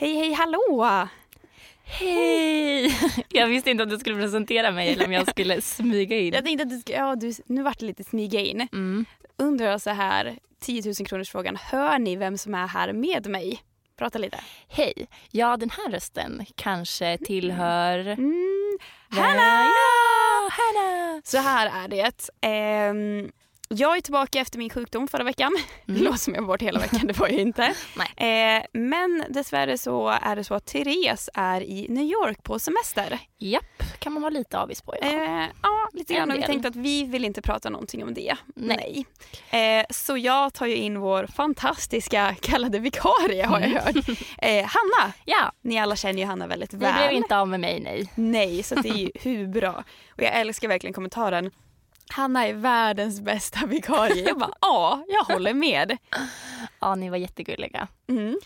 Hej, hej, hallå! Hej! Jag visste inte om du skulle presentera mig eller om jag skulle smyga in. Jag tänkte att du ska, ja, du, nu vart det lite smyga in. Mm. Undrar jag så här, 10 000 kronors frågan. Hör ni vem som är här med mig? Prata lite. Hej! Ja, den här rösten kanske tillhör... Mm, Hanna! Hanna! Så här är det. Ehm, jag är tillbaka efter min sjukdom förra veckan. Det låter som jag var bort hela veckan, det var jag inte. Nej. Eh, men dessvärre så är det så att Therese är i New York på semester. Japp, kan man vara lite avis på. Ja. Eh, ja, lite grann. Och vi tänkte att vi vill inte prata någonting om det. Nej. Eh, så jag tar ju in vår fantastiska kallade vikarie har jag hört. Eh, Hanna! ja, Ni alla känner ju Hanna väldigt ni väl. blev inte av med mig, nej. Nej, så det är ju hur bra. Och jag älskar verkligen kommentaren. Hanna är världens bästa vikarie. Jag bara, ja, jag håller med. Ja, ni var jättegulliga. Mm.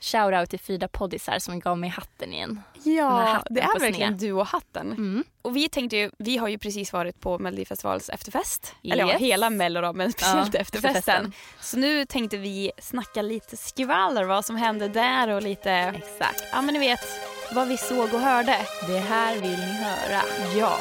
Shoutout till Frida Poddisar som gav mig hatten igen. Ja, hatten det är verkligen du och hatten. Mm. Och vi tänkte ju, vi har ju precis varit på Melodifestivals efterfest. Eller ja, Yes. hela Mello då, men speciellt Ja, efterfesten. efterfesten. Så nu tänkte vi snacka lite skvaller, vad som hände där och lite, Exakt. ja men ni vet, vad vi såg och hörde. Det här vill ni höra. Ja.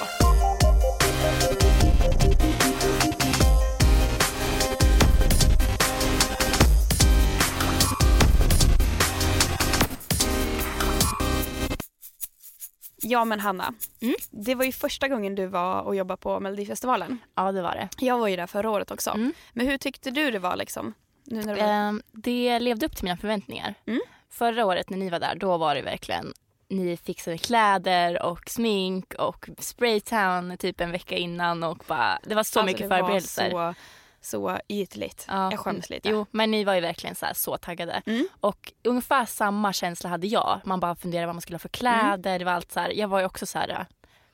Ja men Hanna, Mm. det var ju första gången du var och jobbade på Melodifestivalen. Ja, det var det. Jag var ju där förra året också. Mm. Men hur tyckte du det var liksom? Nu när du var... Ehm, det levde upp till mina förväntningar. Mm. Förra året när ni var där, då var det verkligen ni fixade kläder och smink och spraytown typ en vecka innan och bara, det var så Alltså, mycket förberedelser. Så, så ytligt. Ja, Jag skäms lite. Jo, men ni var ju verkligen så, här, så taggade. Mm. Och ungefär samma känsla hade jag. Man bara funderade vad man skulle ha för kläder. Det var allt så här, jag var ju också så här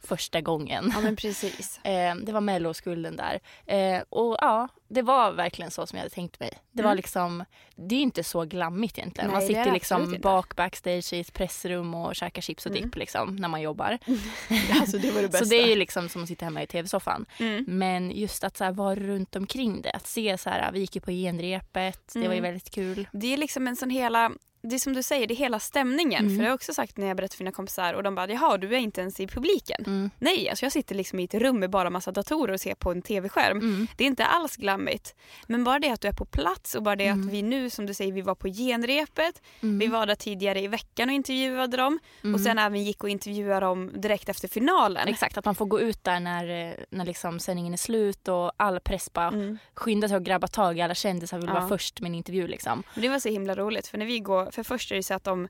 första gången. Ja men precis. Eh, det var melloskulden där. Eh, och ja, det var verkligen så som jag hade tänkt mig. Det var Mm. liksom, det är inte så glammigt egentligen. Nej, man sitter liksom bak backstage i ett pressrum och käkar chips och Mm. dipp liksom när man jobbar. Alltså det var det bästa. Så det är ju liksom som att sitta hemma i tv-soffan. Mm. Men just att så här, vara runt omkring det. Att se så här, vi gick ju på genrepet. Det var ju Mm. väldigt kul. Det är liksom en sån hela, det är som du säger, det är hela stämningen. Mm. För det har jag också sagt när jag berättat för mina kompisar och de bara, jaha du är inte ens i publiken. Mm. Nej, alltså jag sitter liksom i ett rum med bara massa datorer och ser på en tv-skärm. Mm. Det är inte alls glammigt. Men bara det att du är på plats och bara det Mm. att vi nu, som du säger, vi var på genrepet. Mm. Vi var där tidigare i veckan och intervjuade dem. Mm. Och sen även gick och intervjuade dem direkt efter finalen. Exakt, att man får gå ut där när, eh, när liksom sändningen är slut och all press bara Mm. skyndar sig att grabba tag i alla kändisar vill Ja. vara först med en intervju liksom. Men det var så himla roligt för när vi går, för först är det så att de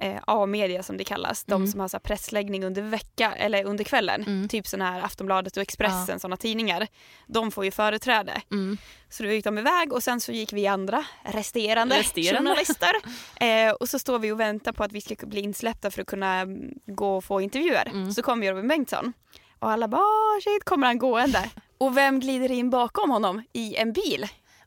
eh, A-media som det kallas, de Mm. som har så pressläggning under vecka eller under kvällen, Mm. typ sådana här Aftonbladet och Expressen, sådana tidningar, de får ju företräde. Mm. Så då gick de iväg och sen så gick vi andra resterande, Resterande. journalister eh, och så står vi och väntar på att vi ska bli insläppta för att kunna mm, gå och få intervjuer. Mm. Så kommer Robin Bengtsson och alla bara "Ah, shit kommer han gående. Och vem glider in bakom honom i en bil?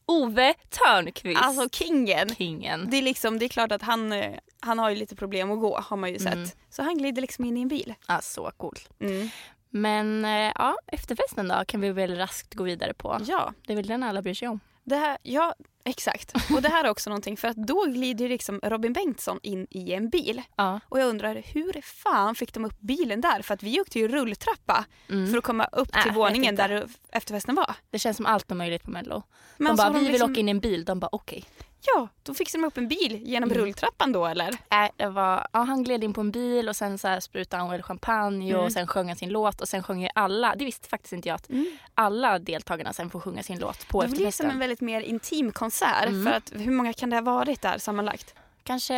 Ove Törnqvist. Alltså kingen. kingen. Det är, liksom, det är klart att han, eh, han har ju lite problem att gå har man ju sett. Mm. Så han glider liksom in i en bil. Ja, så coolt. Mm. Men eh, ja, efterfesten då kan vi väl raskt gå vidare på. Ja, Det är väl den alla bryr sig om. Det här, ja, exakt. Och det här är också någonting för att då glider liksom Robin Bengtsson in i en bil. Ja. Och jag undrar hur fan fick de upp bilen där? För att vi åkte ju rulltrappa Mm. för att komma upp Äh, till vet våningen där efterfesten var. Det känns som allt är möjligt på Mello. Men de bara, vi vill liksom- åka in i en bil. De bara, okej. Ja, då fixade de upp en bil genom Mm. rulltrappan då eller? Äh, det var, ja, han gled in på en bil och sen så här sprutade han väl champagne Mm. och sen sjöng han sin låt och sen sjöng ju alla, det visste faktiskt inte jag att alla deltagarna sen får sjunga sin låt på Det blir som efterfesten. en väldigt mer intim konsert. Mm. För att hur många kan det ha varit där sammanlagt? Kanske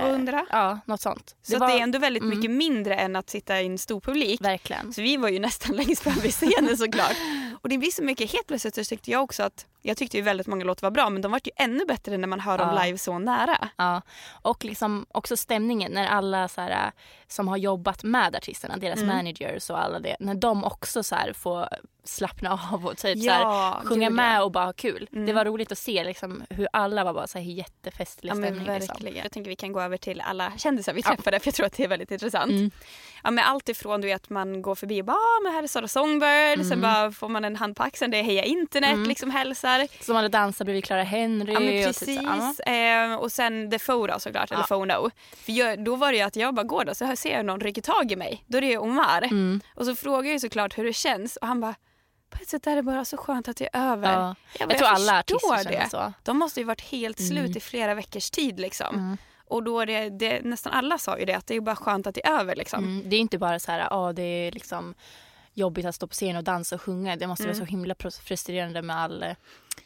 200? Ja, något sånt. Så var det är ändå väldigt mm. mycket mindre än att sitta i en stor publik. verkligen. Så vi var ju nästan längst fram vid scenen såklart. Och det blir så mycket, helt plötsligt så tyckte jag också att Jag tyckte ju väldigt många låtar var bra men de var ju ännu bättre när man hör dem Ja. live så nära. Ja, och liksom också stämningen när alla så här, som har jobbat med artisterna, deras Mm. managers och alla det, när de också så här får slappna av och typ så Ja, här, sjunga gud, med ja. och bara ha kul. Mm. Det var roligt att se liksom, hur alla var bara så här jättefestlig Ja stämning. Liksom. Jag tänker vi kan gå över till alla kändisar vi Ja. träffade för jag tror att det är väldigt intressant. Mm. Ja, men allt ifrån du vet man går förbi och bara ah, men här är Sara Songbird, sen Mm. bara får man en hand på axeln, det är Heja Internet Mm. liksom hälsar. Som hade dansat bredvid Clara Henry. Ja men och precis. typ så, ja. eh, och sen The Photo såklart, eller Ja. Phono. För jag, då var det ju att jag bara går där så här ser jag någon rycker tag i mig. Då är det Omar. Mm. Och så frågar jag såklart hur det känns och han bara på ett sätt är det bara så skönt att det är över. Ja. Jag, bara, Jag tror alla förstår artister det. så. De måste ju varit helt slut Mm. i flera veckors tid liksom. Mm. Och då är det, det, nästan alla sa ju det att det är bara skönt att det är över liksom. Mm. Det är inte bara så här, ja det är liksom jobbigt att stå på scen och dansa och sjunga. Det måste Mm. vara så himla frustrerande med all eh,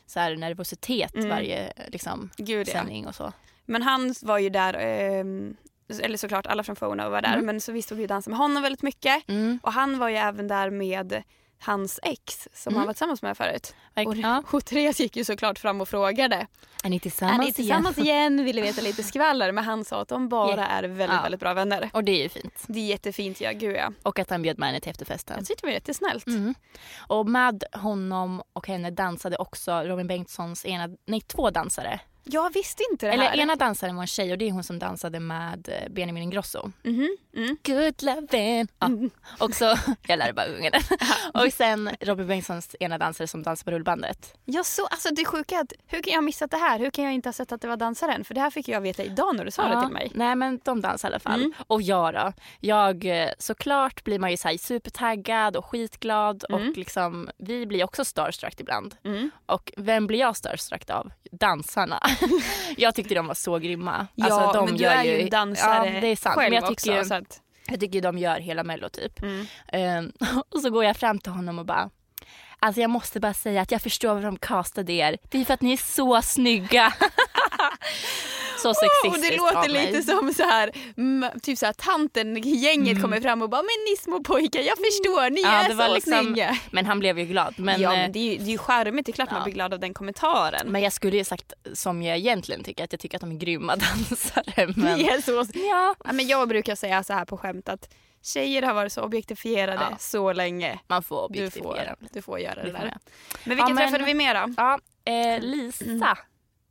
så här, nervositet Mm. varje liksom, Gud ja. sändning och så. Men han var ju där, ehm, eller såklart alla från Fono var där, Mm. men så vi stod ju och dansade med honom väldigt mycket. Mm. Och han var ju även där med hans ex som Mm. han var tillsammans med förut. Och. Ja. och Therese gick ju såklart fram och frågade. Är ni Är tillsammans, ni tillsammans igen? Ville veta lite skvaller. Men han sa att de bara Yeah. är väldigt, Ja. väldigt bra vänner. Och det är ju fint. Det är jättefint, ja gud ja. Och att han bjöd med henne till efterfesten. Jag tyckte det var jättesnällt. Mm. Och med honom och henne dansade också Robin Bengtssons ena, nej två dansare. Jag visste inte det Eller här. ena dansaren var en tjej och det är hon som dansade med eh, Benjamin Ingrosso. Mhm, mm. Good lovin'. Ja. Mm. Och så, jag lär bara ungen. och sen Robin Bengtssons ena dansare som dansar på rullbandet. Jag så, alltså det sjuka är att hur kan jag ha missat det här? Hur kan jag inte ha sett att det var dansaren? För det här fick jag veta idag när du sa det till mig. Nej men de dansar i alla fall. Mm. Och jag då? Jag eh, såklart blir man ju så supertaggad och skitglad Mm. och liksom vi blir också starstruck ibland. Mm. Och vem blir jag starstruck av? Dansarna. jag tyckte de var så grymma. Ja, Alltså, de men du gör är ju dansare ja, det är sant. själv Men jag också. tycker, så att, jag tycker de gör hela mello typ. mm. Ehm, och så går jag fram till honom och bara Alltså jag måste bara säga att jag förstår varför de castade er. Det är för att ni är så snygga. så Och sexistiskt det låter lite som så här, mm, typ så här tanten i gänget Mm. kommer fram och bara men ni små pojkar jag förstår ni Ja, är det var så liksom- snygga. Men han blev ju glad. Men, ja eh, men det är ju, det är ju charmigt, det är klart Ja. man blir glad av den kommentaren. men jag skulle ju sagt som jag egentligen tycker att jag tycker att de är grymma dansare. Men, Ni är så... ja, ja, men jag brukar säga så här på skämt att tjejer har varit så objektifierade Ja. så länge. man får Du objektifiera. får, du får göra det, Det där. Men vilka Ja, men- träffade vi mer då? Ja, eh, Lisa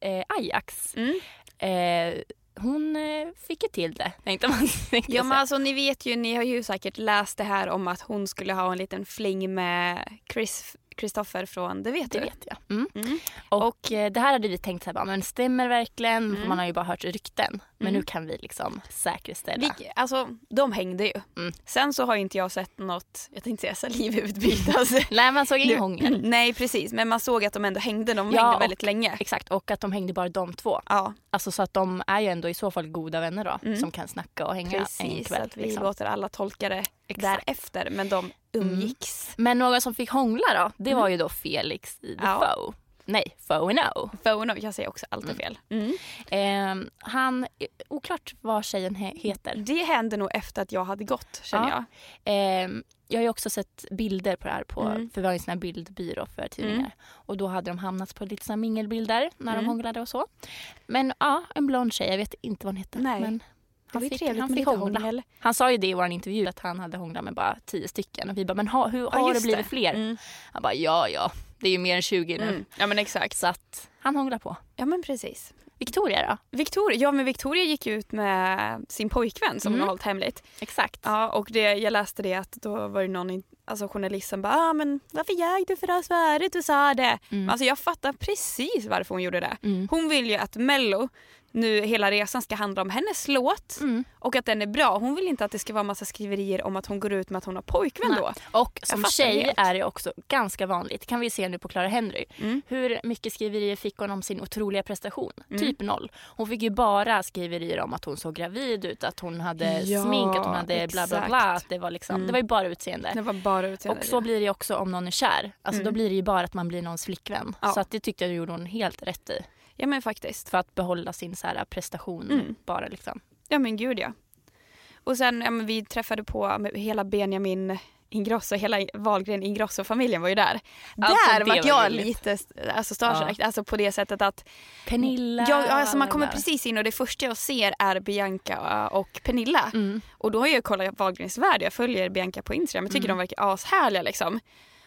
eh, Ajax. Mm. Eh, hon eh, fick ju till det tänkte man. Tänkte Ja men alltså ni vet ju, ni har ju säkert läst det här om att hon skulle ha en liten fling med Chris Kristoffer från Det vet det du. vet jag. Mm. Mm. Och, eh, det här hade vi tänkt så här, bara, men stämmer verkligen? Mm. man har ju bara hört rykten. Men Mm. nu kan vi liksom säkerställa. Vi, alltså de hängde ju. Mm. Sen så har inte jag sett något, jag tänkte säga salivutbyte. Nej man såg ingen hångel. Nej precis, men man såg att de ändå hängde, de Ja, hängde och- väldigt länge. Exakt, och att de hängde bara de två. Ja, Alltså så att de är ju ändå i så fall goda vänner då. Mm. Som kan snacka och hänga en precis. kväll. att vi liksom. låter alla tolka det Exakt. därefter. Men de umgicks. Men några som fick hångla då, det Mm. var ju då Felix i The Ja. Nej, Foe No. Phone, jag säger också alltid fel. Mm. Eh, han, oklart vad tjejen he- heter. Det hände nog efter att jag hade gått känner Ja. jag. Eh, jag har ju också sett bilder på det här på, Mm. för vi har en sån här bildbyrå för tidningar. Mm. Och då hade de hamnat på lite såna mingelbilder när Mm. de hånglade och så. Men ja, en blond tjej, jag vet inte vad hon heter. Nej. Men Det han fick, trevligt han med fick hångla. hångel. Han sa ju det i vår intervju att han hade hånglat med bara tio stycken. Och vi bara, men ha, hur har det just blivit fler? Mm. Han bara, ja ja, det är ju mer än 20 nu. Mm. Ja men exakt. Så att han hånglar på. Ja men precis. Victoria då? Victoria, ja men Victoria gick ut med sin pojkvän som Mm. hon har hållit hemligt. Exakt. Ja och det, jag läste det att då var det någon alltså journalist som bara ah, men varför ljög du för oss förut du sa det? Mm. Alltså jag fattar precis varför hon gjorde det. Mm. Hon vill ju att Mello nu hela resan ska handla om hennes låt Mm. och att den är bra. Hon vill inte att det ska vara massa skriverier om att hon går ut med att hon har pojkvän Nej. då. Och som tjej helt. är det också ganska vanligt, kan vi se nu på Clara Henry. Mm. Hur mycket skriverier fick hon om sin otroliga prestation? Mm. Typ noll. Hon fick ju bara skriverier om att hon såg gravid ut, att hon hade Ja, smink, att hon hade bla bla bla. exakt. Att det, var liksom, Mm. det var ju bara utseende. Det var bara utseende. Och så blir det också om någon är kär. Alltså Mm. då blir det ju bara att man blir någons flickvän. Ja. Så att det tyckte jag gjorde hon helt rätt i. Ja men faktiskt. För att behålla sin så här prestation Mm. bara liksom. Ja men gud ja. Och sen ja, men vi träffade på hela Benjamin Ingrosso, hela Wahlgren Ingrosso-familjen var ju där. Alltså, där var jag gulligt. lite alltså, starstruck, alltså på det sättet att Pernilla. jag, alltså, man kommer precis in och det första jag ser är Bianca och Pernilla. Mm. Och då har jag kollat Wahlgrens värld, jag följer Bianca på Instagram, jag tycker Mm. de verkar ashärliga liksom.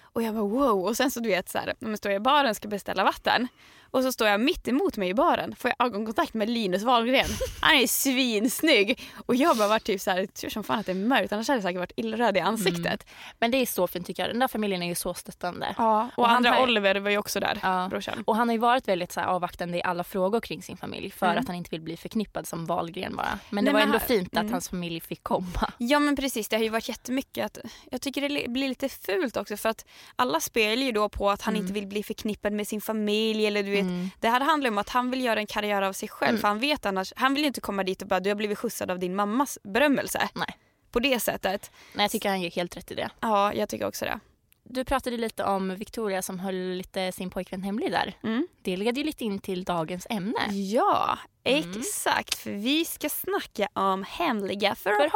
Och jag bara wow, och sen så du vet så här, när man står i baren och ska beställa vatten och så står jag mitt emot mig i baren, får jag ögonkontakt med Linus Wahlgren. Han är svinsnygg och jag bara var typ så här, tur som fan att det är mörkt annars hade jag säkert varit illröd i ansiktet. Men det är så fint tycker jag. Den där familjen är ju så stöttande. Ja, och, Och andra har- Oliver var ju också där, Ja. brorsan. Och han har ju varit väldigt så här, avvaktande i alla frågor kring sin familj för Mm. att han inte vill bli förknippad som Wahlgren bara. Men det Nej, var men ändå han- fint att mm. hans familj fick komma. Ja men precis, det har ju varit jättemycket att jag tycker det li- blir lite fult också för att alla spelar ju då på att han Mm. inte vill bli förknippad med sin familj eller du vet Mm. Det här handlar om att han vill göra en karriär av sig själv Mm. för han vet annars, han vill inte komma dit och bara du har blivit skjutsad av din mammas berömmelse. Nej. På det sättet. Nej, jag tycker han gör helt rätt i det. Ja, jag tycker också det. Du pratade lite om Victoria som höll lite sin pojkvän hemlig där. Mm. Det leder ju lite in till dagens ämne. Ja, Mm. exakt. För vi ska snacka om hemliga förhållanden.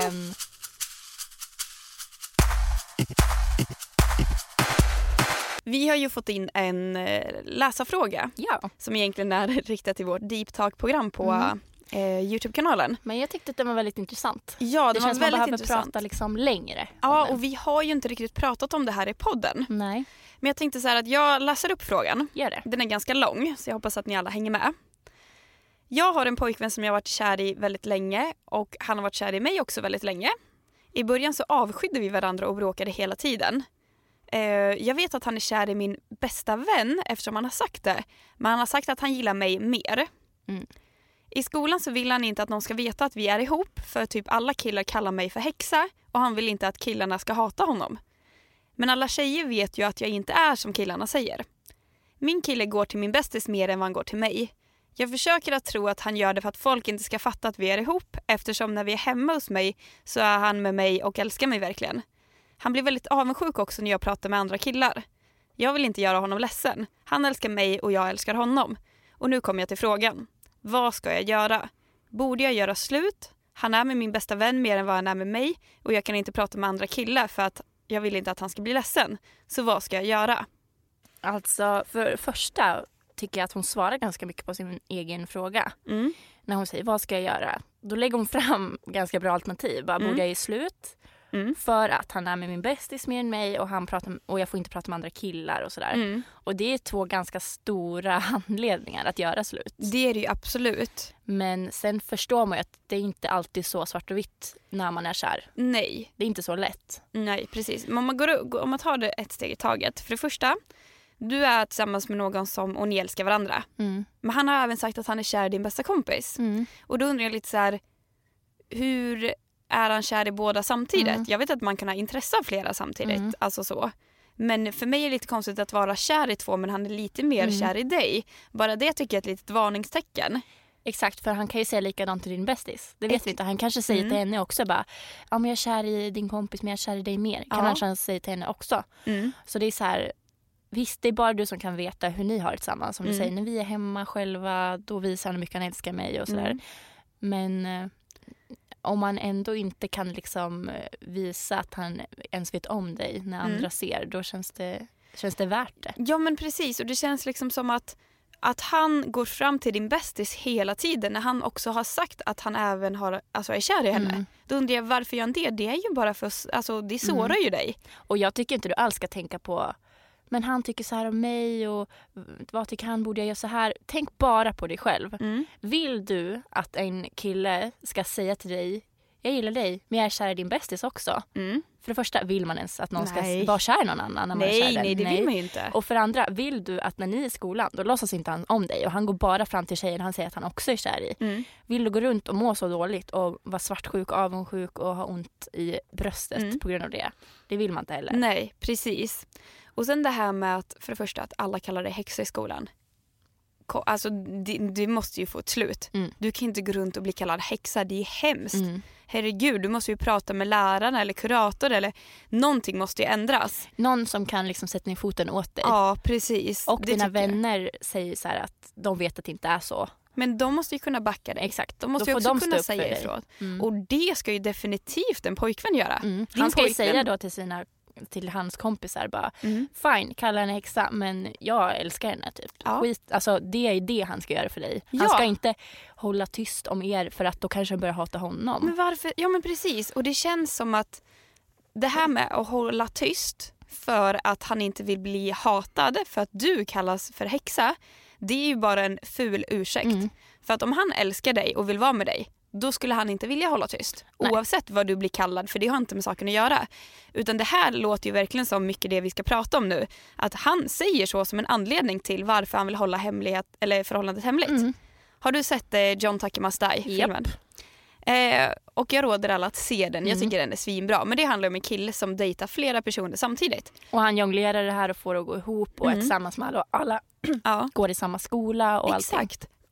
Förhållanden! Vi har ju fått in en eh, läsarfråga Ja, som egentligen är riktad till vårt Deep Talk-program på Mm. eh, Youtube-kanalen. men jag tyckte att den var väldigt intressant. Ja, Det, det, var känns som man väldigt behöver intressant. prata liksom längre. Ja, och vi har ju inte riktigt pratat om det här i podden. Nej, Men jag tänkte så här att jag läser upp frågan. gör det. Den är ganska lång, så jag hoppas att ni alla hänger med. Jag har en pojkvän som jag varit kär i väldigt länge och han har varit kär i mig också väldigt länge. I början så avskydde vi varandra och bråkade hela tiden. Eh, jag vet att han är kär i min bästa vän eftersom han har sagt det. Men han har sagt att han gillar mig mer. Mm. I skolan så vill han inte att någon ska veta att vi är ihop för typ alla killar kallar mig för häxa och han vill inte att killarna ska hata honom. Men alla tjejer vet ju att jag inte är som killarna säger. Min kille går till min bästis mer än vad han går till mig. Jag försöker att tro att han gör det för att folk inte ska fatta att vi är ihop eftersom när vi är hemma hos mig så är han med mig och älskar mig verkligen. Han blir väldigt avundsjuk också när jag pratar med andra killar. Jag vill inte göra honom ledsen. Han älskar mig och jag älskar honom. Och nu kommer jag till frågan. Vad ska jag göra? Borde jag göra slut? Han är med min bästa vän mer än vad han är med mig och jag kan inte prata med andra killar för att jag vill inte att han ska bli ledsen. Så vad ska jag göra? Alltså, för det första tycker jag att hon svarar ganska mycket på sin egen fråga. Mm. När hon säger vad ska jag göra? Då lägger hon fram ganska bra alternativ. Bara, Mm. Borde jag ge slut? Mm. För att han är med min bästis mer än mig och, han pratar, och jag får inte prata med andra killar och sådär. Mm. Och det är två ganska stora anledningar att göra slut. Det är det ju absolut. Men sen förstår man ju att det är inte alltid så svart och vitt när man är kär. Nej, Det är inte så lätt. nej precis. Men om man, går, om man tar det ett steg i taget. För det första, du är tillsammans med någon som och ni älskar varandra. Mm. Men han har även sagt att han är kär i din bästa kompis. Mm. Och då undrar jag lite så här, hur är han kär i båda samtidigt? Mm. Jag vet att man kan ha intresse av flera samtidigt, Mm. alltså så. Men för mig är det lite konstigt att vara kär i två men han är lite mer Mm. kär i dig. Bara det tycker jag är ett litet varningstecken. Exakt, för han kan ju säga likadant till din bästis. Det vet Ex- vi inte. Han kanske säger Mm. till henne också bara, ja men jag är kär i din kompis men jag är kär i dig mer. Kan Ja. han säga till henne också. Så det är så här, visst det är bara du som kan veta hur ni har det tillsammans. Som Mm. du säger, när vi är hemma själva då visar han hur mycket han älskar mig och sådär. Mm. Men eh, om man ändå inte kan liksom eh, visa att han ens vet om dig när Mm. andra ser, då känns det, känns det värt det. Ja men precis och det känns liksom som att att han går fram till din bästis hela tiden när han också har sagt att han även har, alltså är kär i henne. Mm. Då undrar jag varför gör han det? Det är ju bara för, alltså det sårar Mm. ju dig. Och jag tycker inte du alls ska tänka på men han tycker så här om mig och vad tycker han, borde jag göra så här? Tänk bara på dig själv. Mm. Vill du att en kille ska säga till dig jag gillar dig men jag är kär i din bästis också. Mm. För det första, vill man ens att någon Nej. ska vara kär i någon annan när man är kär Nej, den? nej det vill man ju inte. Och för det andra, vill du att när ni är i skolan då låtsas inte han om dig och han går bara fram till tjejen han säger att han också är kär i. Mm. Vill du gå runt och må så dåligt och vara svartsjuk, avundsjuk och ha ont i bröstet Mm. på grund av det? Det vill man inte heller. Nej, precis. Och sen det här med att för det första att alla kallar dig häxa i skolan. Ko- Alltså det, det måste ju få ett slut. Mm. Du kan inte gå runt och bli kallad häxa, det är hemskt. Mm. Herregud, du måste ju prata med läraren eller kurator eller någonting måste ju ändras. Någon som kan liksom sätta ner foten åt dig. Ja, precis. och Det dina tycker jag. vänner säger så att de vet att det inte är så. Men de måste ju kunna backa dig. Exakt. De måste ju också de kunna säga ifrån. Mm. Och det ska ju definitivt en pojkvän göra. Mm. Han ska ju pojkvän- säga då till sina till hans kompisar bara Mm. fine, kalla henne häxa men jag älskar henne typ. Ja. Skit, alltså det är det han ska göra för dig. Han Ja. ska inte hålla tyst om er för att då kanske han börjar hata honom. Men varför? Ja men precis. Och det känns som att det här med att hålla tyst för att han inte vill bli hatad för att du kallas för häxa. Det är ju bara en ful ursäkt. Mm. För att om han älskar dig och vill vara med dig då skulle han inte vilja hålla tyst. Nej. Oavsett vad du blir kallad för det har inte med saken att göra. Utan det här låter ju verkligen som mycket det vi ska prata om nu. Att han säger så som en anledning till varför han vill hålla hemlighet, eller förhållandet hemligt. Mm. Har du sett eh, John Tucker Must Die filmen? Eh, och jag råder alla att se den. Jag Mm. tycker den är svinbra. Men det handlar om en kille som dejtar flera personer samtidigt. Och han jonglerar det här och får det att gå ihop och är Mm. tillsammans med alla. alla Ja, går i samma skola och allting.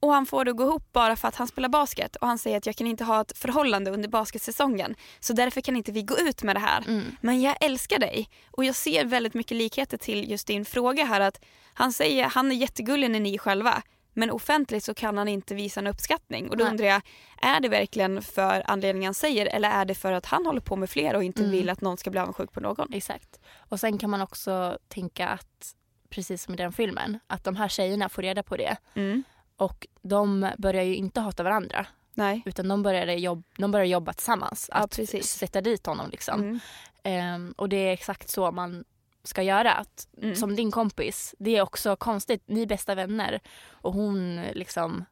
Och han får det att gå ihop bara för att han spelar basket. Och han säger att jag kan inte ha ett förhållande under basketsäsongen. Så därför kan inte vi gå ut med det här. Mm. Men jag älskar dig. Och jag ser väldigt mycket likheter till just din fråga här. att Han säger han är jättegullig när ni är själva. Men offentligt så kan han inte visa en uppskattning. Och då Nej. undrar jag, är det verkligen för anledningen han säger eller är det för att han håller på med fler och inte Mm. vill att någon ska bli avundsjuk på någon? Exakt. Och sen kan man också tänka att, precis som i den filmen, att de här tjejerna får reda på det. Mm. Och de börjar ju inte hata varandra. Nej. Utan de börjar, jobb, de börjar jobba tillsammans. Ja, Att precis. sätta dit honom liksom. Mm. Ehm, och det är exakt så man ska göra. Att, Mm. Som din kompis, det är också konstigt. Ni är bästa vänner och hon liksom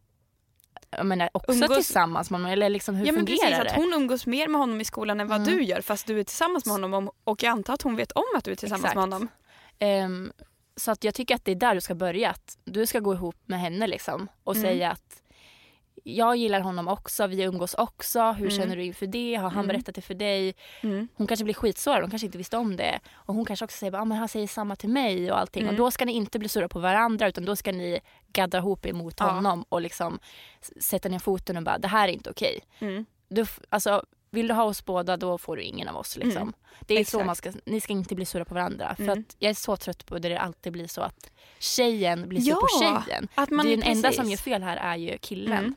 jag menar också Umgås- tillsammans med honom. Eller liksom hur Ja men fungerar precis, det? att hon umgås mer med honom i skolan än vad Mm. du gör fast du är tillsammans med honom om- och jag antar att hon vet om att du är tillsammans Exakt. med honom. Ehm, så att jag tycker att det är där du ska börja. Att du ska gå ihop med henne liksom och Mm. säga att jag gillar honom också, vi umgås också. Hur Mm. känner du inför det? Har han Mm. berättat det för dig? Mm. Hon kanske blir skitsårad, hon kanske inte visste om det. Och hon kanske också säger att ah, men han säger samma till mig och allting. Mm. Och då ska ni inte bli sura på varandra utan då ska ni gaddra ihop er mot Ja. honom och liksom sätta ner foten och bara det här är inte okej. Mm. Du, alltså, vill du ha oss båda då får du ingen av oss. Liksom. Mm. Det är så Exakt. man ska, ni ska inte bli sura på varandra. För Mm. att jag är så trött på det det alltid blir så att tjejen blir sur Ja, på tjejen. Att man, det är den enda precis. som gör fel här är ju killen. Mm.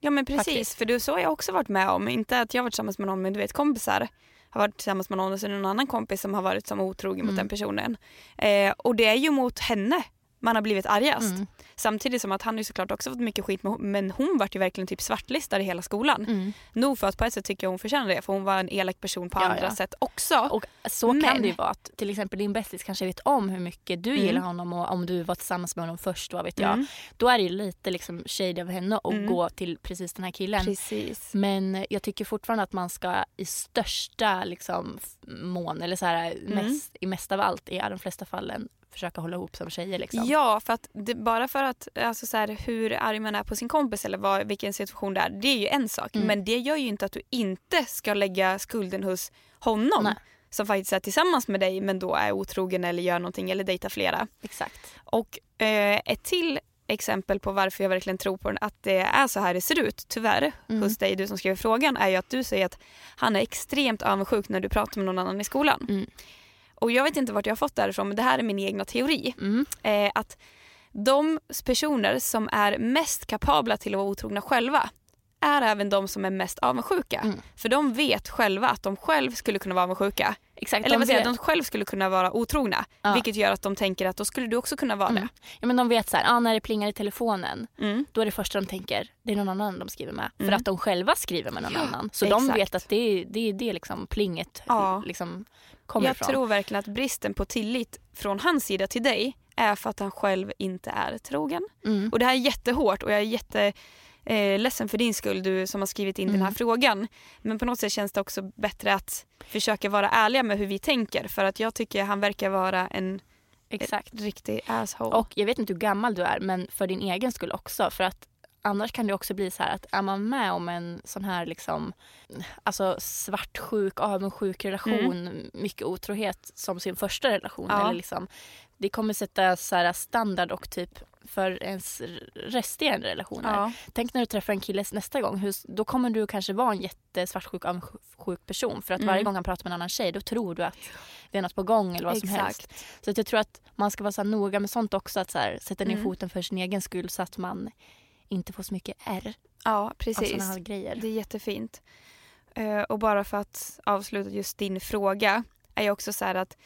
Ja men precis, Faktiskt. för det är så har jag också varit med om. Inte att jag har varit tillsammans med någon men du vet kompisar har varit tillsammans med någon och så det någon annan kompis som har varit som otrogen mot Mm. den personen. Eh, och det är ju mot henne man har blivit argast. Mm. Samtidigt som att han ju såklart också fått mycket skit med, men hon vart ju verkligen typ svartlistad i hela skolan. Mm. Nog för att på ett sätt tycker jag hon förtjänar det för hon var en elak person på Ja, andra ja. sätt också. Och så Men- kan det ju vara att till exempel din bästis kanske vet om hur mycket du Mm. gillar honom och om du var tillsammans med honom först, vad vet jag. Mm. Då är det ju lite liksom shady av henne att Mm. gå till precis den här killen. Precis. Men jag tycker fortfarande att man ska i största liksom, mån, eller så här, Mm. mest, i mest av allt i de flesta fallen försöka hålla ihop som tjejer. Liksom. Ja, för att det, bara för att alltså så här, hur arg man är på sin kompis eller vad, vilken situation det är, det är ju en sak. Mm. Men det gör ju inte att du inte ska lägga skulden hos honom Nej. som faktiskt är tillsammans med dig men då är otrogen eller gör någonting eller dejtar flera. Exakt. Och eh, ett till exempel på varför jag verkligen tror på den, att det är så här det ser ut, tyvärr, Mm. hos dig du som skrev frågan, är ju att du säger att han är extremt avundsjuk när du pratar med någon annan i skolan. Mm. Och jag vet inte vart jag har fått det här ifrån men det här är min egna teori. Mm. Eh, att de personer som är mest kapabla till att vara otrogna själva är även de som är mest avundsjuka. Mm. För de vet själva att de själv skulle kunna vara avundsjuka. Exakt. Eller de vad säger de själv skulle kunna vara otrogna. Ja. Vilket gör att de tänker att då skulle du också kunna vara Mm. Ja, men de vet så här, ah, när det plingar i telefonen, det. Mm. då är det första de tänker, det är någon annan de skriver med. Mm. För att de själva skriver med någon Ja, annan. Så de exakt. vet att det är det, är det liksom plinget Ja. liksom kommer Jag ifrån. tror verkligen att bristen på tillit från hans sida till dig är för att han själv inte är trogen. Mm. Och det här är jättehårt och jag är jätte eh, ledsen för din skull du som har skrivit in den här Mm. frågan. Men på något sätt känns det också bättre att försöka vara ärliga med hur vi tänker för att jag tycker han verkar vara en Exakt. riktig asshole. Och jag vet inte hur gammal du är men för din egen skull också. För att annars kan det också bli så här att är man med om en sån här liksom alltså svartsjuk, avundsjuk relation, mycket otrohet som sin första relation. Ja. Eller liksom, det kommer sätta så här standard och typ för ens resterande relationer. ja. Tänk när du träffar en kille nästa gång. Hur, då kommer du kanske vara en jättesvartsjuk, avundsjuk person. För att Mm. varje gång han pratar med en annan tjej då tror du att det är något på gång eller vad som helst. Exakt. Så att jag tror att man ska vara så noga med sånt också. Att så här, sätta ner Mm. foten för sin egen skull så att man inte få så mycket R Ja, precis. här grejer. Det är jättefint. Eh, och bara för att avsluta just din fråga är jag också så här att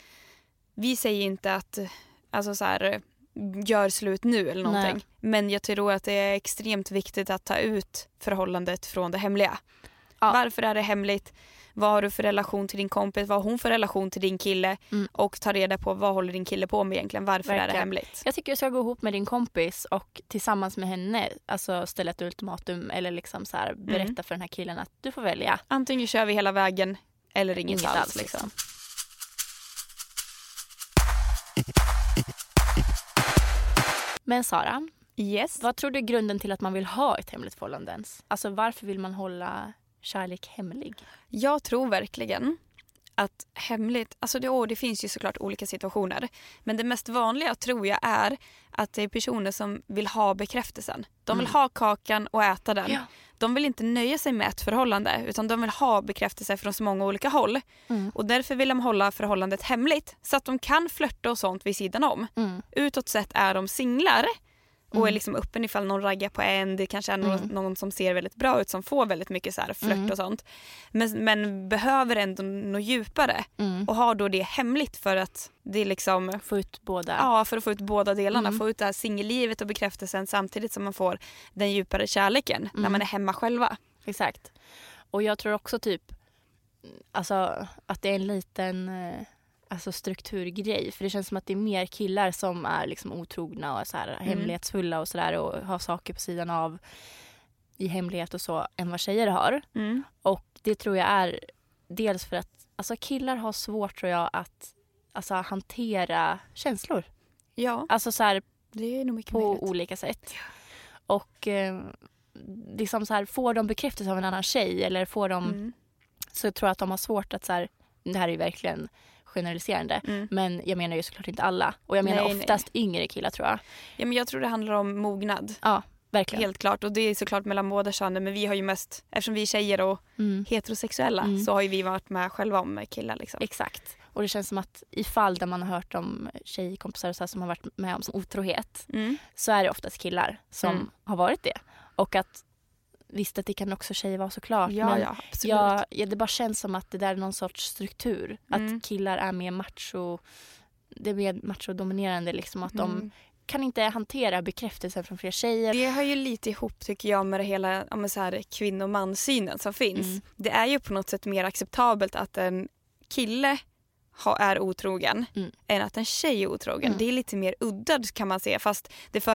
vi säger inte att alltså så här, gör slut nu eller någonting. Nej. Men jag tror att det är extremt viktigt att ta ut förhållandet från det hemliga. Ja. Varför är det hemligt? Vad har du för relation till din kompis? Vad har hon för relation till din kille? Mm. Och ta reda på vad håller din kille på med egentligen? Varför är det Verkligen. hemligt? Jag tycker du ska gå ihop med din kompis och tillsammans med henne alltså ställa ett ultimatum eller liksom så här, berätta Mm. för den här killen att du får välja. Antingen kör vi hela vägen eller inget, Inget alls. alls, liksom. Men Sara, Yes. vad tror du är grunden till att man vill ha ett hemligt förhållande ens? Alltså varför vill man hålla kärlek hemlig? Jag tror verkligen att hemligt, alltså det, åh, det finns ju såklart olika situationer. Men det mest vanliga tror jag är att det är personer som vill ha bekräftelsen. De vill Mm. ha kakan och äta den. Ja. De vill inte nöja sig med ett förhållande utan de vill ha bekräftelse från så många olika håll. Mm. Och därför vill de hålla förhållandet hemligt så att de kan flörta och sånt vid sidan om. Mm. Utåt sett är de singlar och Mm. är liksom öppen ifall någon raggar på en. Det kanske är någon, Mm. någon som ser väldigt bra ut som får väldigt mycket så här flört Mm. och sånt. Men, men behöver ändå nå djupare Mm. och har då det hemligt för att det är liksom Få ut båda. Ja, för att få ut båda delarna. Mm. Få ut det här singellivet och bekräftelsen samtidigt som man får den djupare kärleken när Mm. man är hemma själva. Exakt. Och jag tror också typ alltså, att det är en liten eh, alltså, strukturgrej. För det känns som att det är mer killar som är liksom otrogna och så här, hemlighetsfulla och sådär och har saker på sidan av i hemlighet och så än vad tjejer har. Mm. Och det tror jag är dels för att alltså, killar har svårt tror jag att alltså, hantera känslor. Ja, Alltså så här, på möjligt. olika sätt. Och eh, liksom så här, får de bekräftelse av en annan tjej eller får de Mm. så tror jag att de har svårt att så här, det här är ju verkligen generaliserande. Mm. Men jag menar ju såklart inte alla. Och jag menar Nej, nej. oftast yngre killar tror jag. Ja, men jag tror det handlar om mognad. Ja, verkligen. Helt klart. Och det är såklart mellan båda könen. Men vi har ju mest, eftersom vi är tjejer och Mm, heterosexuella Mm. så har ju vi varit med själva om killar. Liksom. exakt. Och det känns som att i fall där man har hört om tjejkompisar och så som har varit med om som otrohet Mm. så är det oftast killar som Mm. har varit det. Och att visst att det kan också tjejer vara såklart. Ja, men ja, absolut. Ja, ja, det bara känns som att det där är någon sorts struktur. Mm. Att killar är mer macho, det är mer machodominerande liksom. Att de Mm. kan inte hantera bekräftelsen från fler tjejer. Det hör ju lite ihop tycker jag med det hela ja, men så här, kvinno och manssynen som finns. Mm. Det är ju på något sätt mer acceptabelt att en kille ha, är otrogen Mm. än att en tjej är otrogen. Mm. Det är lite mer udda kan man se fast det för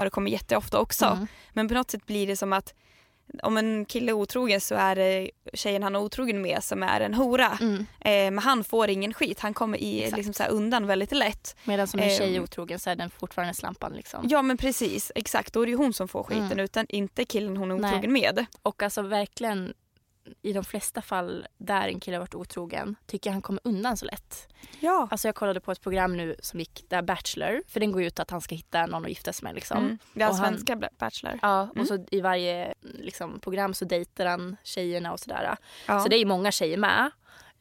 Förekommer jätteofta också. Mm. Men på något sätt blir det som att om en kille är otrogen så är det tjejen han är otrogen med som är en hora. Mm. Eh, men han får ingen skit. Han kommer i, liksom så undan väldigt lätt. Medan som en tjej är Ehm. otrogen så är den fortfarande slampan liksom. Ja men precis, exakt. Då är det ju hon som får skiten Mm. utan inte killen hon är Nej. otrogen med. Och alltså verkligen i de flesta fall där en kille har varit otrogen tycker jag han kommer undan så lätt. Ja. Alltså jag kollade på ett program nu som gick där Bachelor, för den går ut att han ska hitta någon att gifta sig med liksom. Mm. Det är Och han- svenska han... Bachelor. Ja, Mm. och så i varje liksom, program så dejtar han tjejerna och sådär. Ja. Så det är ju många tjejer med.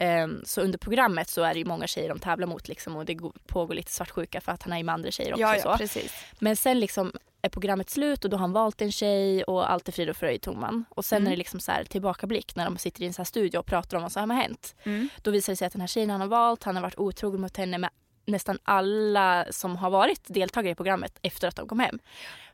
Ehm, så under programmet så är det ju många tjejer de tävlar mot liksom, och det går- pågår lite svartsjuka för att han är med andra tjejer också. ja, så. ja, precis. Men sen liksom är programmet slut och då har han valt en tjej och allt är frid och fröjd tog man. Och sen Mm. är det liksom så här tillbakablick när de sitter i en så här studio och pratar om vad som har hänt. Mm. Då visar det sig att den här tjejen han har valt, han har varit otrogen mot henne med nästan alla som har varit deltagare i programmet efter att de kom hem.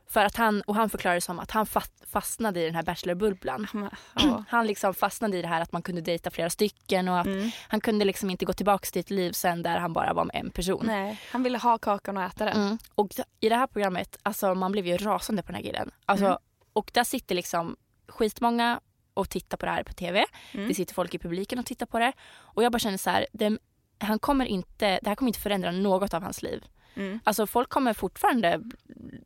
För att han, och han förklarar det som att han fast, fastnade i den här bachelorbubblan. Ja. Han liksom fastnade i det här att man kunde dejta flera stycken och att Mm. han kunde liksom inte gå tillbaka till ett liv sen där han bara var med en person. Nej, han ville ha kakan och äta den. Mm. Och i det här programmet, alltså man blev ju rasande på den här killen. Alltså, Mm. Och där sitter liksom skitmånga och tittar på det här på tv. Mm. Det sitter folk i publiken och tittar på det. Och jag bara känner så här, det, han kommer inte, det här kommer inte förändra något av hans liv. Mm. Alltså folk kommer fortfarande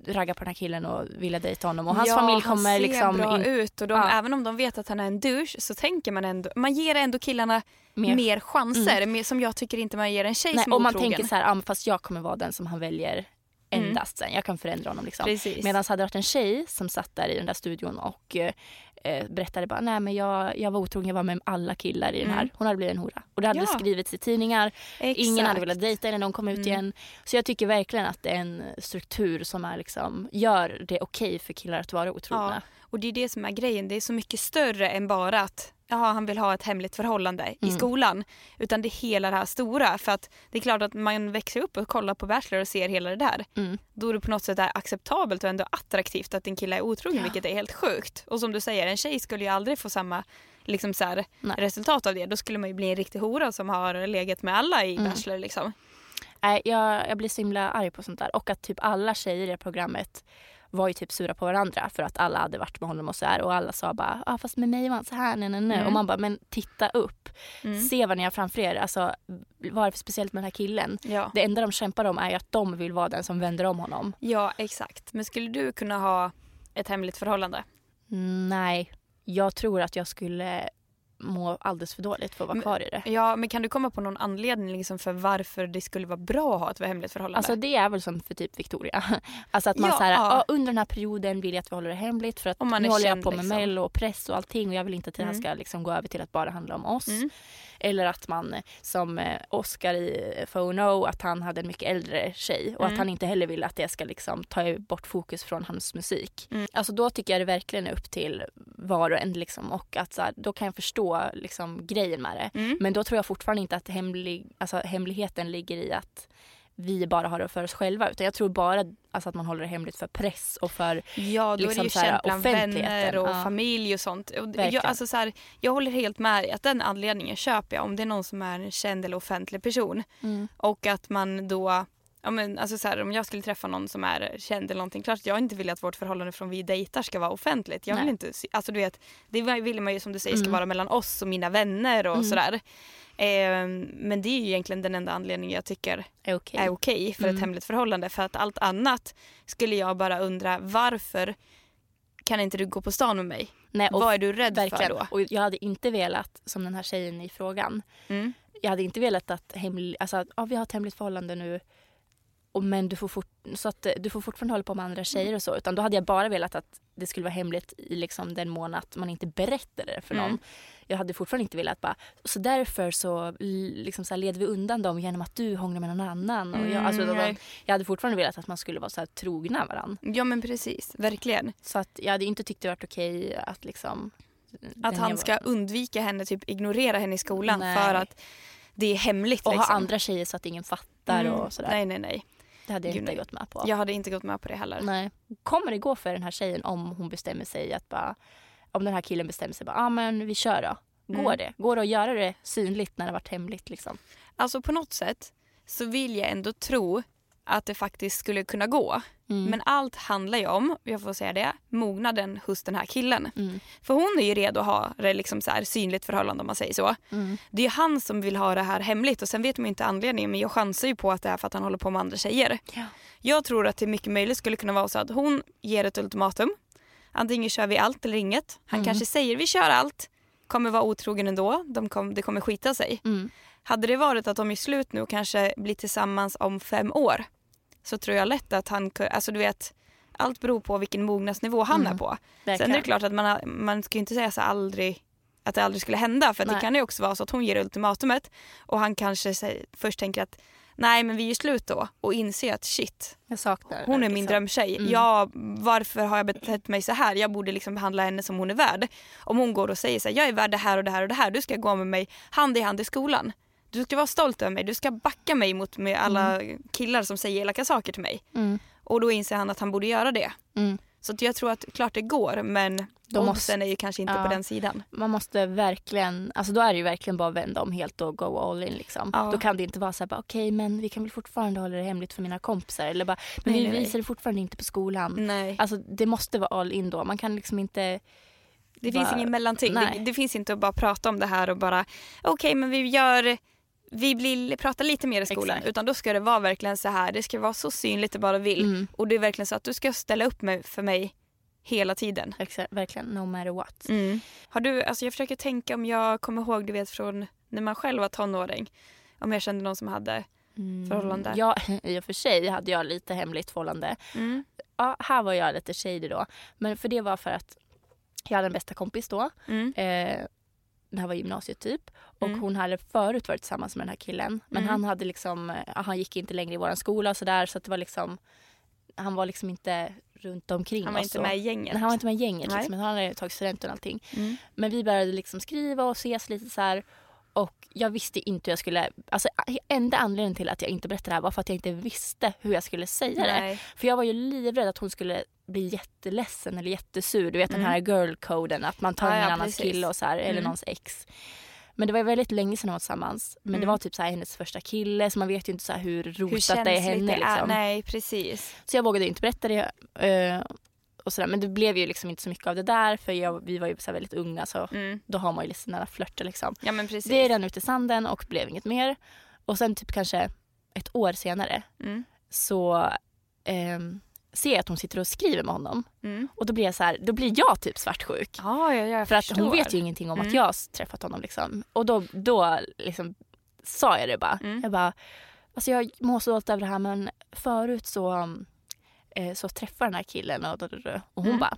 ragga på den här killen och vilja dejta honom och hans ja, familj kommer han ser liksom bra in, ut och de, Ja. även om de vet att han är en douche så tänker man ändå, man ger ändå killarna mer. mer, chanser mer, som jag tycker inte man ger en tjej Nej, som är och man otrogen. tänker så här, ja, fast jag kommer vara den som han väljer Mm. endast sen. Jag kan förändra honom liksom. Medan hade det varit en tjej som satt där i den där studion och eh, berättade bara nej men jag, jag var otrogen, jag var med alla killar i den här. Mm. Hon hade blivit en hora. Och det hade Ja. skrivits i tidningar. Ingen hade Exakt. velat dejta henne när hon kom ut Mm. igen. Så jag tycker verkligen att det är en struktur som är liksom, gör det okej för killar att vara otrogna. Och det är det som är grejen. Det är så mycket större än bara att jaha, han vill ha ett hemligt förhållande i Mm. skolan. Utan det är hela det här stora. För att det är klart att man växer upp och kollar på Bachelor och ser hela det där. Mm. Då är det på något sätt är acceptabelt och ändå attraktivt att en kille är otrogen vilket är helt sjukt. Och som du säger, en tjej skulle ju aldrig få samma liksom så här, resultat av det. Då skulle man ju bli en riktig hora som har legat med alla i Mm. Bachelor liksom. Jag, jag blir så himla arg på sånt där. Och att typ alla tjejer i programmet var ju typ sura på varandra för att alla hade varit med honom och så här och alla sa bara ah, fast med mig var han så här, nej, nej, nej. Mm. Och man bara men titta upp, Mm. se vad ni har framför er. Alltså vad är det för speciellt med den här killen? Ja. Det enda de kämpar om är ju att de vill vara den som vänder om honom. ja, exakt. Men skulle du kunna ha ett hemligt förhållande? Mm, nej, jag tror att jag skulle må alldeles för dåligt för att vara Men- kvar i det. Ja, men kan du komma på någon anledning liksom för varför det skulle vara bra att ha ett hemligt förhållande? Alltså det är väl som för typ Victoria. Alltså att man Ja, så här, ja. "Ja, under den här perioden vill jag att vi håller det hemligt för att nu håller jag på med liksom. mello och press och allting och jag vill inte att det här Mm. ska liksom gå över till att bara handla om oss. Mm. Eller att man eh, som eh, Oscar i eh, Phono att han hade en mycket äldre tjej och Mm. att han inte heller vill att det ska liksom ta bort fokus från hans musik. Mm. Alltså då tycker jag det verkligen är upp till var och en liksom och att så här, då kan jag förstå liksom grejen med det. Mm. Men då tror jag fortfarande inte att hemlig, alltså, hemligheten ligger i att vi bara har det för oss själva utan jag tror bara alltså, att man håller det hemligt för press och för Ja, då är liksom det ju så här känt bland vänner och ja. familj och sånt. Och jag, alltså så här, jag håller helt med dig att den anledningen köper jag om det är någon som är en känd eller offentlig person. Och att man då, ja men alltså så här, om jag skulle träffa någon som är känd eller någonting, klart jag inte vill att vårt förhållande från vi dejtar ska vara offentligt. Jag vill Nej. inte, alltså du vet, det vill man ju som du säger ska Mm. vara mellan oss och mina vänner och Mm. sådär. Eh, men det är ju egentligen den enda anledningen jag tycker är okej. är okej för Mm. ett hemligt förhållande. För att allt annat skulle jag bara undra varför kan inte du gå på stan med mig? Nej, Vad är du rädd verkligen. för då? Och jag hade inte velat, som den här tjejen i frågan, Mm. jag hade inte velat att, hemlig, alltså att ja, vi har ett hemligt förhållande nu och, men du får, fort, så att eh, du får fortfarande hålla på med andra tjejer och så. Utan då hade jag bara velat att det skulle vara hemligt i liksom den mån att man inte berättade det för någon. Mm. Jag hade fortfarande inte velat bara, så därför så, liksom så leder vi undan dem genom att du hånglar med någon annan. Och jag, alltså, Mm, var, jag hade fortfarande velat att man skulle vara så här trogna varandra. Ja men precis, verkligen. Så att jag hade inte tyckt det varit okej att liksom Att han ska undvika henne, typ ignorera henne i skolan Nej. för att det är hemligt. och liksom. ha andra tjejer så att ingen fattar Mm. och sådär. Nej nej nej. Det hade jag Gud, inte gått med på. Jag hade inte gått med på det heller. Nej. Kommer det gå för den här tjejen om hon bestämmer sig att bara, om den här killen bestämmer sig bara, ja ah, men vi kör då. Går Mm. det? Går det att göra det synligt när det varit hemligt liksom? Alltså på något sätt så vill jag ändå tro att det faktiskt skulle kunna gå. Mm. Men allt handlar ju om, jag får säga det, mognaden hos den här killen. Mm. För hon är ju redo att ha det liksom så här synligt förhållande om man säger så. Mm. Det är ju han som vill ha det här hemligt och sen vet man inte anledningen men jag chansar ju på att det är för att han håller på med andra tjejer. Ja. Jag tror att det mycket möjligt skulle kunna vara så att hon ger ett ultimatum. Antingen kör vi allt eller inget. Han Mm. kanske säger vi kör allt, kommer vara otrogen ändå, De kom, det kommer skita sig. Mm. Hade det varit att de är slut nu och kanske blir tillsammans om fem år så tror jag lätt att han, alltså du vet, allt beror på vilken mognadsnivå han Mm. är på. Verkligen. Sen är det klart att man, man ska inte säga så aldrig att det aldrig skulle hända för det kan ju också vara så att hon ger ultimatumet och han kanske säger, först tänker att nej men vi är slut då och inser att shit Jag hon är min liksom. drömtjej. Mm. Ja, varför har jag betett mig så här? Jag borde liksom behandla henne som hon är värd. Om hon går och säger så här, jag är värd det här och det här och det här. Du ska gå med mig hand i hand i skolan. Du ska vara stolt över mig. Du ska backa mig mot med alla killar som säger elaka saker till mig. Mm. Och då inser han att han borde göra det. Så jag tror att klart det går men oddsen måste- är ju kanske inte Ja. på den sidan. Man måste verkligen, alltså då är det ju verkligen bara att vända om helt och go all in liksom. Ja. Då kan det inte vara så här, okej men vi kan väl fortfarande hålla det hemligt för mina kompisar eller bara, men Nej, vi nej, nej. visar det fortfarande inte på skolan. Nej. Alltså det måste vara all in då. Man kan liksom inte Det finns bara- ingen mellanting. Det, Nej. det finns inte att bara prata om det här och bara okej men vi gör vi blir, pratar lite mer i skolan Exakt. utan då ska det vara verkligen så här, det ska vara så synligt det bara vill. Mm. Och det är verkligen så att du ska ställa upp med, för mig hela tiden. Exakt, verkligen, no matter what. Har du, alltså jag försöker tänka om jag kommer ihåg, du vet från när man själv var tonåring. Om jag kände någon som hade förhållande. Ja, i och för sig hade jag lite hemligt förhållande. Mm. Ja, här var jag lite shady då. Men för det var för att jag hade en bästa kompis då. Mm. Eh, det här var gymnasiet typ. Och Mm. hon hade förut varit tillsammans med den här killen. Men Mm. han hade liksom, eh, han gick inte längre i våran skola och sådär. Så att det var liksom, han var liksom inte runt omkring Han var oss inte med i gänget. Nej, han var inte med i gänget liksom, han hade tagit studenten och allting. Mm. Men vi började liksom skriva och ses lite så här. Och jag visste inte hur jag skulle, alltså enda anledningen till att jag inte berättade det här var för att jag inte visste hur jag skulle säga det. Nej. För jag var ju livrädd att hon skulle bli jätteledsen eller jättesur. Du vet den Mm. här girl-coden att man tar Ja, en ja, annans kille och så här, eller Mm. någons ex. Men det var väldigt länge sedan de var tillsammans. Men det Mm. var typ så här hennes första kille så man vet ju inte så hur Hur rotat det är henne. det. Liksom. Nej, precis. Så jag vågade inte berätta det. Eh, och sådär. Men det blev ju liksom inte så mycket av det där för jag, vi var ju så väldigt unga så Mm. då har man ju lite sådana flörter liksom. Ja men precis. Det rann ut i sanden och blev inget mer. Och sen typ kanske ett år senare Mm. så ehm, ser jag att hon sitter och skriver med honom. Mm. Och då blir jag så här, då blir jag typ svartsjuk. Ja, ja, jag För att hon vet ju ingenting om att Mm. jag har träffat honom liksom. Och då, då liksom sa jag det bara. Mm. Jag bara, alltså jag mår så dåligt över det här men förut så, eh, så träffade den här killen och, och hon Mm. bara,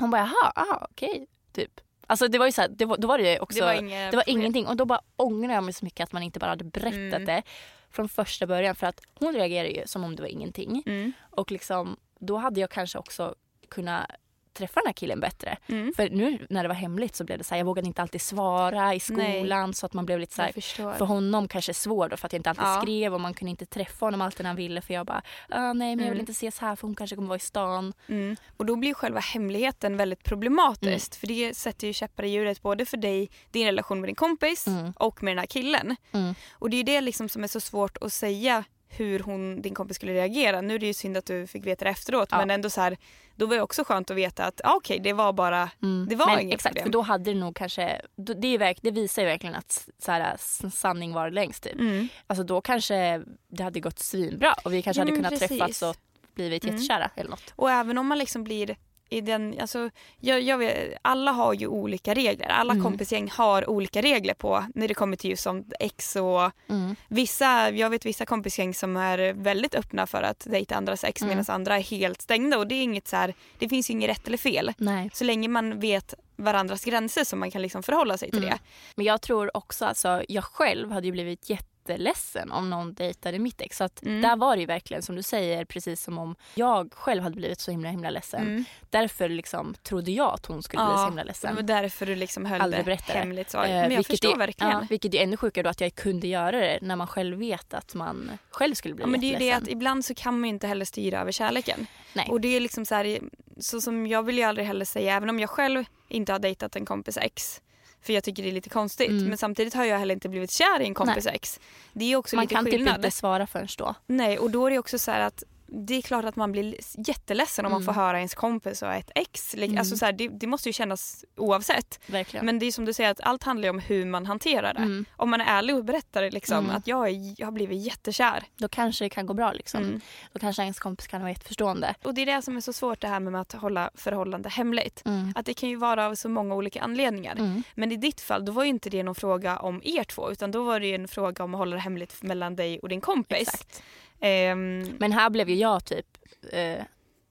hon bara jaha, aha, okej, typ. Alltså det var ju så här, det var, då var det också, Det var, det var ingenting och då bara ångrar jag mig så mycket att man inte bara hade berättat Mm. det från första början för att hon reagerade ju som om det var ingenting Mm. och liksom då hade jag kanske också kunnat träffa den här killen bättre. Mm. För nu när det var hemligt så blev det så här, jag vågade inte alltid svara i skolan så att man blev lite så här, för honom kanske svår då för att jag inte alltid Ja. skrev och man kunde inte träffa honom alltid när han ville för jag bara, ah, nej men jag vill Mm. inte ses här för hon kanske kommer vara i stan. Mm. Och då blir själva hemligheten väldigt problematiskt för det sätter ju käppar i hjulet både för dig, din relation med din kompis Mm. och med den här killen. Mm. Och det är ju det liksom som är så svårt att säga hur hon, din kompis skulle reagera. Nu är det ju synd att du fick veta det efteråt Ja. men ändå så här, då var det också skönt att veta att ah, okej det var bara, Mm. det var men inget exakt, problem. för då hade det nog kanske, det, är verk, det visar ju verkligen att så här, sanning var längst typ. Mm. Alltså då kanske det hade gått svinbra och vi kanske Ja, hade men kunnat precis. träffats och blivit Mm. jättekära eller något. Och även om man liksom blir i den, alltså, jag, jag vet, alla har ju olika regler. Alla Mm. kompisgäng har olika regler på när det kommer till just som ex och Mm. vissa, jag vet vissa kompisgäng som är väldigt öppna för att dejta andras ex Mm. medan andra är helt stängda och det är inget så här, det finns ju inget rätt eller fel. Nej. Så länge man vet varandras gränser så man kan liksom förhålla sig till Mm. det. Men jag tror också, alltså, jag själv hade ju blivit jätteledsen om någon dejtade mitt ex. Så att Mm. där var det ju verkligen som du säger, precis som om jag själv hade blivit så himla himla ledsen. Mm. Därför liksom trodde jag att hon skulle bli så himla det ledsen. var därför du liksom höll Aldrig det hemligt. Så. Eh, Men jag vilket förstår är, verkligen. Ja, vilket är ännu sjukare då att jag kunde göra det när man själv vet att man själv skulle bli Ja, men det är ju det att ibland så kan man ju inte heller styra över kärleken. Nej. Och det är liksom så här, så som jag vill ju aldrig heller säga, även om jag själv inte har dejtat en kompis ex, för jag tycker det är lite konstigt, Mm. men samtidigt har jag heller inte blivit kär i en kompis ex. Det är också man lite kan typ skillnad. inte svara förrän då. Nej, och då är det också så här att det är klart att man blir jätteledsen om man Mm. får höra ens kompis och ett ex. Mm. Alltså så här, det, det måste ju kännas oavsett. Verkligen. Men det är som du säger att allt handlar ju om hur man hanterar det. mm. Om man är ärlig och berättar liksom, Mm. att jag, är, jag har blivit jättekär. Då kanske det kan gå bra liksom. Mm. Då kanske ens kompis kan vara jätteförstående. Och det är det som är så svårt det här med att hålla förhållande hemligt. Mm. Att det kan ju vara av så många olika anledningar. Mm. Men i ditt fall då var ju inte det någon fråga om er två utan då var det en fråga om att hålla det hemligt mellan dig och din kompis. Exakt. Ehm, Men här blev ju jag typ eh,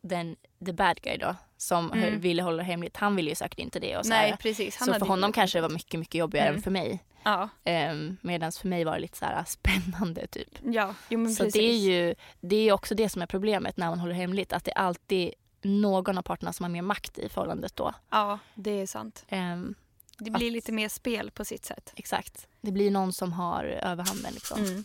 den, the bad guy då. Som Mm. ville hålla det hemligt. Han ville ju säkert inte det. Och så nej precis. Så för honom kanske det var mycket, mycket jobbigare Mm. än för mig. Ja, Um, Medan för mig var det lite så här spännande typ. ja jo, Så precis. det är ju det är också det som är problemet när man håller hemligt. Att det är alltid någon av parterna som har mer makt i förhållandet då. Ja, det är sant. Ehm, Det blir Att- lite mer spel på sitt sätt. exakt. Det blir någon som har överhanden liksom. Mm.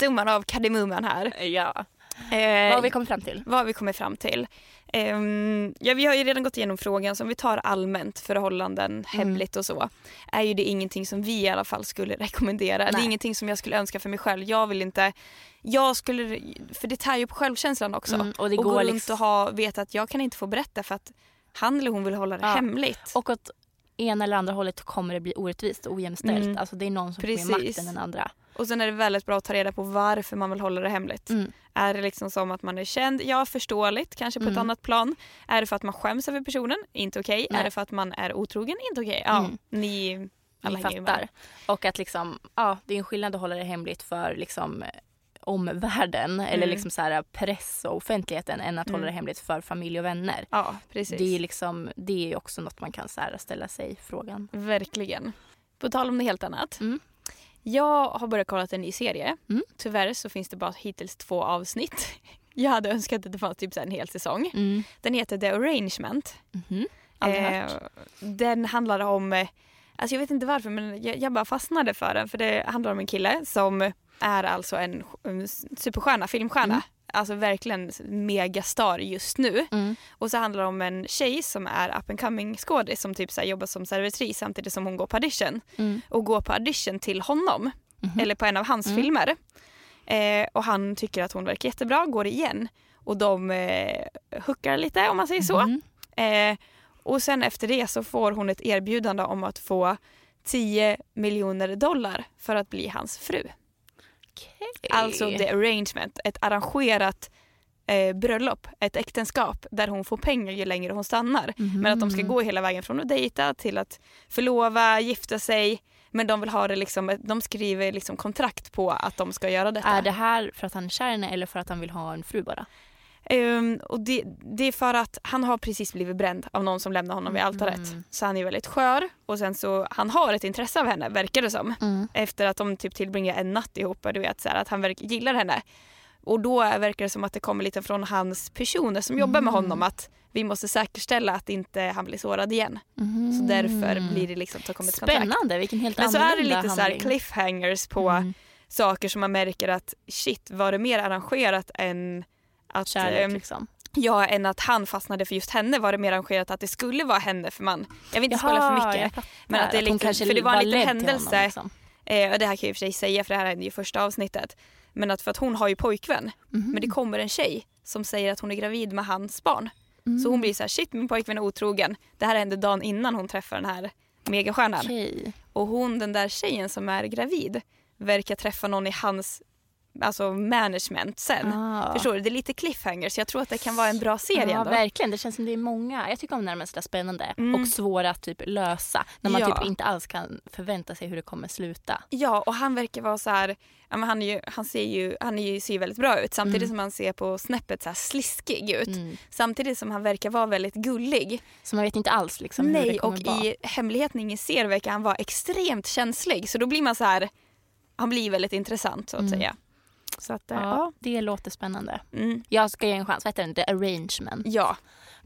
Summan av kardemumman här. Ja. Eh, Vad vi kommit fram till? vad vi kommit fram till? Ehm, ja, vi har ju redan gått igenom frågan som vi tar allmänt förhållanden, Mm. hemligt och så. Är ju det ingenting som vi i alla fall skulle rekommendera. Det Nej. är ingenting som jag skulle önska för mig själv. Jag vill inte, jag skulle, för det tär ju på självkänslan också. Mm, och det och går gå runt liksom- och ha, veta att jag kan inte få berätta för att han eller hon vill hålla det Ja. hemligt. Och att ena eller andra hållet kommer det bli orättvist och ojämställt. Mm. Alltså det är någon som får mer Precis. makt än den andra. Och sen är det väldigt bra att ta reda på varför man vill hålla det hemligt. Mm. Är det liksom som att man är känd? Ja, förståeligt, kanske på ett Mm. annat plan. Är det för att man skäms över personen? Inte okej. Nej. Är det för att man är otrogen? Inte okej. Ja, Mm. ni alla Ni fattar. Och att liksom, ja, det är en skillnad att hålla det hemligt för liksom omvärlden eller Mm. liksom så här press och offentligheten än att hålla Mm. det hemligt för familj och vänner. Ja, precis. Det är liksom, det är också något man kan så här ställa sig frågan. Verkligen. På tal om något helt annat. Mm. Jag har börjat kolla en ny serie. Mm. Tyvärr så finns det bara hittills två avsnitt. Jag hade önskat att det fanns typ så en hel säsong. Mm. Den heter The Arrangement. Aldrig hört. Eh, den handlar om, eh, alltså jag vet inte varför men jag, jag bara fastnade för den för det handlar om en kille som är alltså en, superstjärna, filmstjärna. Mm. Alltså verkligen megastar just nu. Mm. Och så handlar det om en tjej som är up and coming skådis som typ så jobbar som servitris samtidigt som hon går på audition. Mm. Och går på audition till honom, Mhm. eller på en av hans Mm. filmer. Eh, och han tycker att hon verkar jättebra, går igen. Och de eh, hookar lite om man säger så. Mhm. Eh, och sen efter det så får hon ett erbjudande om att få 10 miljoner dollar för att bli hans fru. Okej. Alltså the arrangement, ett arrangerat eh, bröllop, ett äktenskap där hon får pengar ju längre hon stannar. Mhm. Men att de ska gå hela vägen från att dejta till att förlova, gifta sig. Men de vill ha det liksom, de skriver liksom kontrakt på att de ska göra detta. Är det här för att han är kär eller för att han vill ha en fru bara? Ehm, och det, det är för att han har precis blivit bränd av någon som lämnar honom vid altaret. Mm. Så han är väldigt skör och sen så han har ett intresse av henne verkar det som. Efter att de typ tillbringar en natt ihop du vet så här, att han verk, gillar henne. Och då verkar det som att det kommer lite från hans personer som jobbar med Mm. honom att vi måste säkerställa att inte han blir sårad igen. Mhm. Så därför blir det liksom, så kommer ett kontrakt. Spännande, vilken helt Men så är det lite så här cliffhangers på Mm. saker som man märker att shit var det mer arrangerat än att Kärlek ehm, liksom. Ja, än att han fastnade för just henne var det mer arrangerat att det skulle vara henne för man, jag vill inte spoila för mycket. Men att det är hon lite- kanske för det var en liten händelse. Honom, liksom. Eh, och det här kan jag i och för sig säga för det här hände ju första avsnittet. Men att för att hon har ju pojkvän, Mhm. men det kommer en tjej som säger att hon är gravid med hans barn. Så hon blir så här, shit min pojkvän är otrogen. Det här hände dagen innan hon träffar den här megastjärnan. Okej. Och hon, den där tjejen som är gravid, verkar träffa någon i hans alltså management sen. Ah. Förstår du? Det är lite cliffhangers. Jag tror att det kan vara en bra serie Ja, ändå. verkligen. Det känns som det är många. Jag tycker om när de är sådär spännande Mm. och svåra att typ lösa. När man Ja. typ inte alls kan förvänta sig hur det kommer sluta. Ja, och han verkar vara så här, ja, men han, är ju, han, ser ju, han är ju, ser ju väldigt bra ut samtidigt Mm. som han ser på snäppet så här sliskig ut. Mm. Samtidigt som han verkar vara väldigt gullig. Så man vet inte alls liksom hur det Nej, kommer och vara. i hemligheten ingen ser verkar han vara extremt känslig. Så då blir man så här, han blir väldigt intressant så att Mm. säga. Så att, eh, Ja, ja. det låter spännande. Mm, Jag ska ge en chans. Vad heter den? The Arrangement. ja,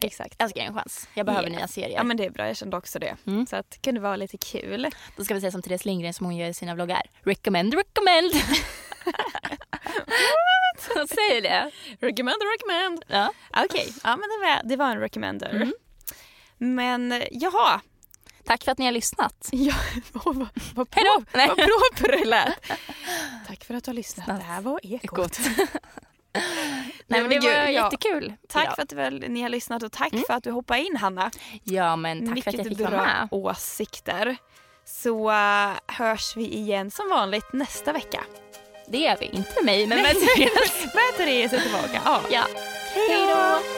exakt. Jag ska ge en chans. Jag behöver Ja. nya serier. Ja men det är bra, jag kände också det. Mm. Så att det kunde vara lite kul. Då ska vi säga som Therese Lindgren som hon gör i sina vloggar. Recommend, recommend. Vad säger det? Recommend, recommend. Ja. Okej, ja men det var, det var en recommender. Mm. Men eh, jaha, Tack för att ni har lyssnat. ja, vad, vad, vad, vad proper det lät. För att du har lyssnat. Det här var Ekot. Nej, men det var ja. jättekul. Tack idag. för att väl, ni har lyssnat och tack Mm. för att du hoppade in Hanna. Ja, men tack för att jag Mycket fick vara bra med. åsikter. Så uh, hörs vi igen som vanligt nästa vecka. Det gör vi. Inte mig, men med Therese. Med Therese är tillbaka. Ja. Ja. Hej då!